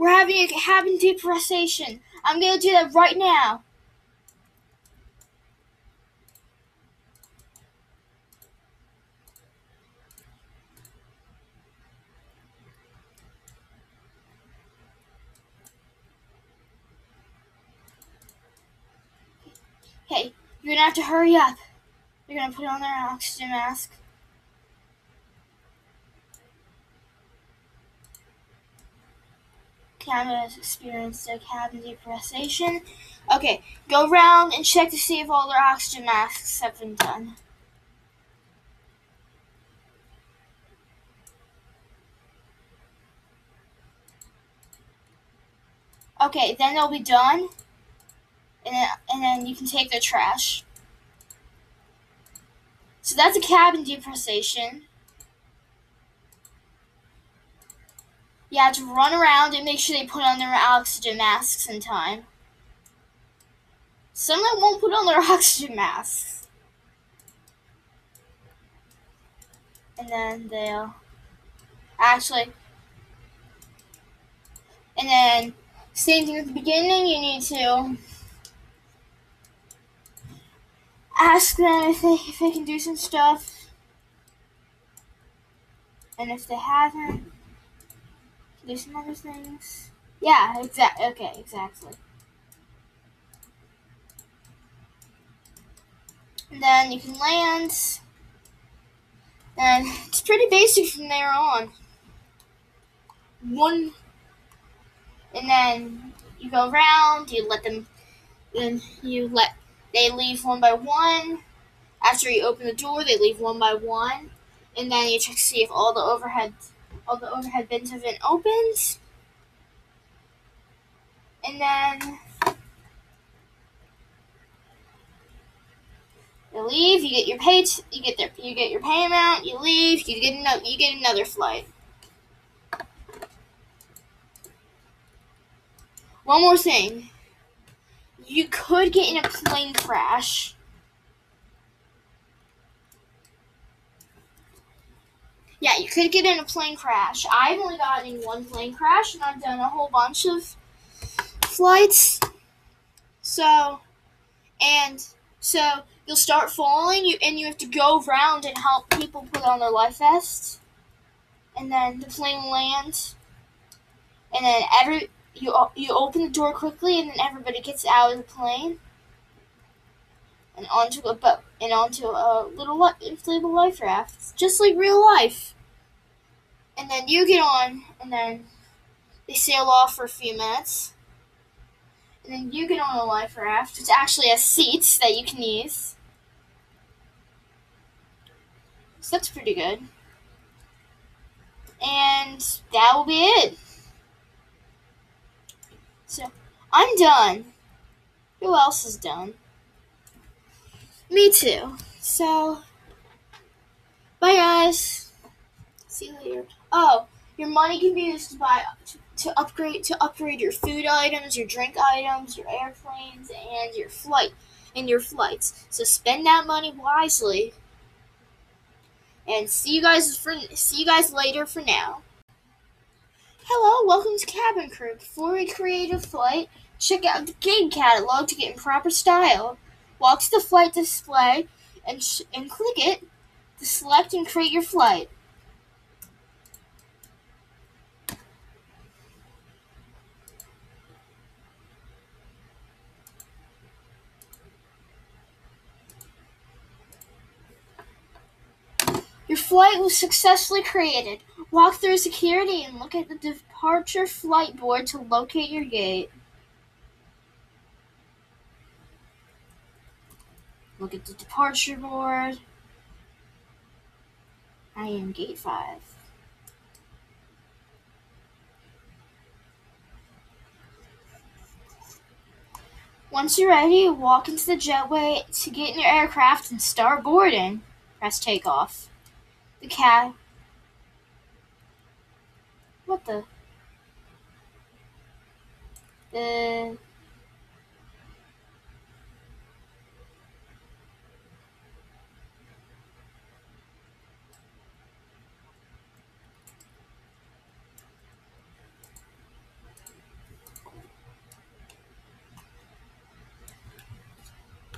We're having a cabin depression. I'm gonna do that right now. Okay, you're gonna have to hurry up. You're gonna put on their oxygen mask. Canada has experienced a cabin depression. Okay, go around and check to see if all their oxygen masks have been done. Okay, then they'll be done, and then, and then you can take their trash. So that's a cabin depression. You have to run around and make sure they put on their oxygen masks in time. Some of them won't put on their oxygen masks. And then they'll actually. And then, same thing at the beginning, you need to ask them if they, if they can do some stuff. And if they haven't, do some other things. Yeah, exactly. Okay, exactly. And then you can land. And it's pretty basic from there on. One, and then you go around. You let them. Then you let they leave one by one. After you open the door, they leave one by one, and then you check to see if all the overhead all the overhead bins have been opened. And then you leave, you get your pay you get their you get your pay amount, you leave, you get another you get another flight. One more thing. You could get in a plane crash Yeah, you could get in a plane crash. I've only gotten in one plane crash, and I've done a whole bunch of flights. So, and so you'll start falling, you and you have to go around and help people put on their life vests, and then the plane lands, and then every you you open the door quickly, and then everybody gets out of the plane and onto a boat and onto a little inflatable life raft, just like real life. And then you get on, and then they sail off for a few minutes. And then you get on a life raft, which actually has seats that you can use. So that's pretty good. And that will be it. So I'm done. Who else is done? Me too. So, bye guys. See you later. Oh, your money can be used to buy to, to upgrade to upgrade your food items, your drink items, your airplanes, and your flight and your flights. So spend that money wisely. And see you guys for see you guys later for now. Hello, welcome to Cabin Crew. Before we create a flight, check out the game catalog to get in proper style. Walk to the flight display and, sh- and click it to select and create your flight. Your flight was successfully created. Walk through security and look at the departure flight board to locate your gate. Look at the departure board. I am gate 5. Once you're ready, walk into the jetway to get in your aircraft and start boarding. Press takeoff. The cab. What the? The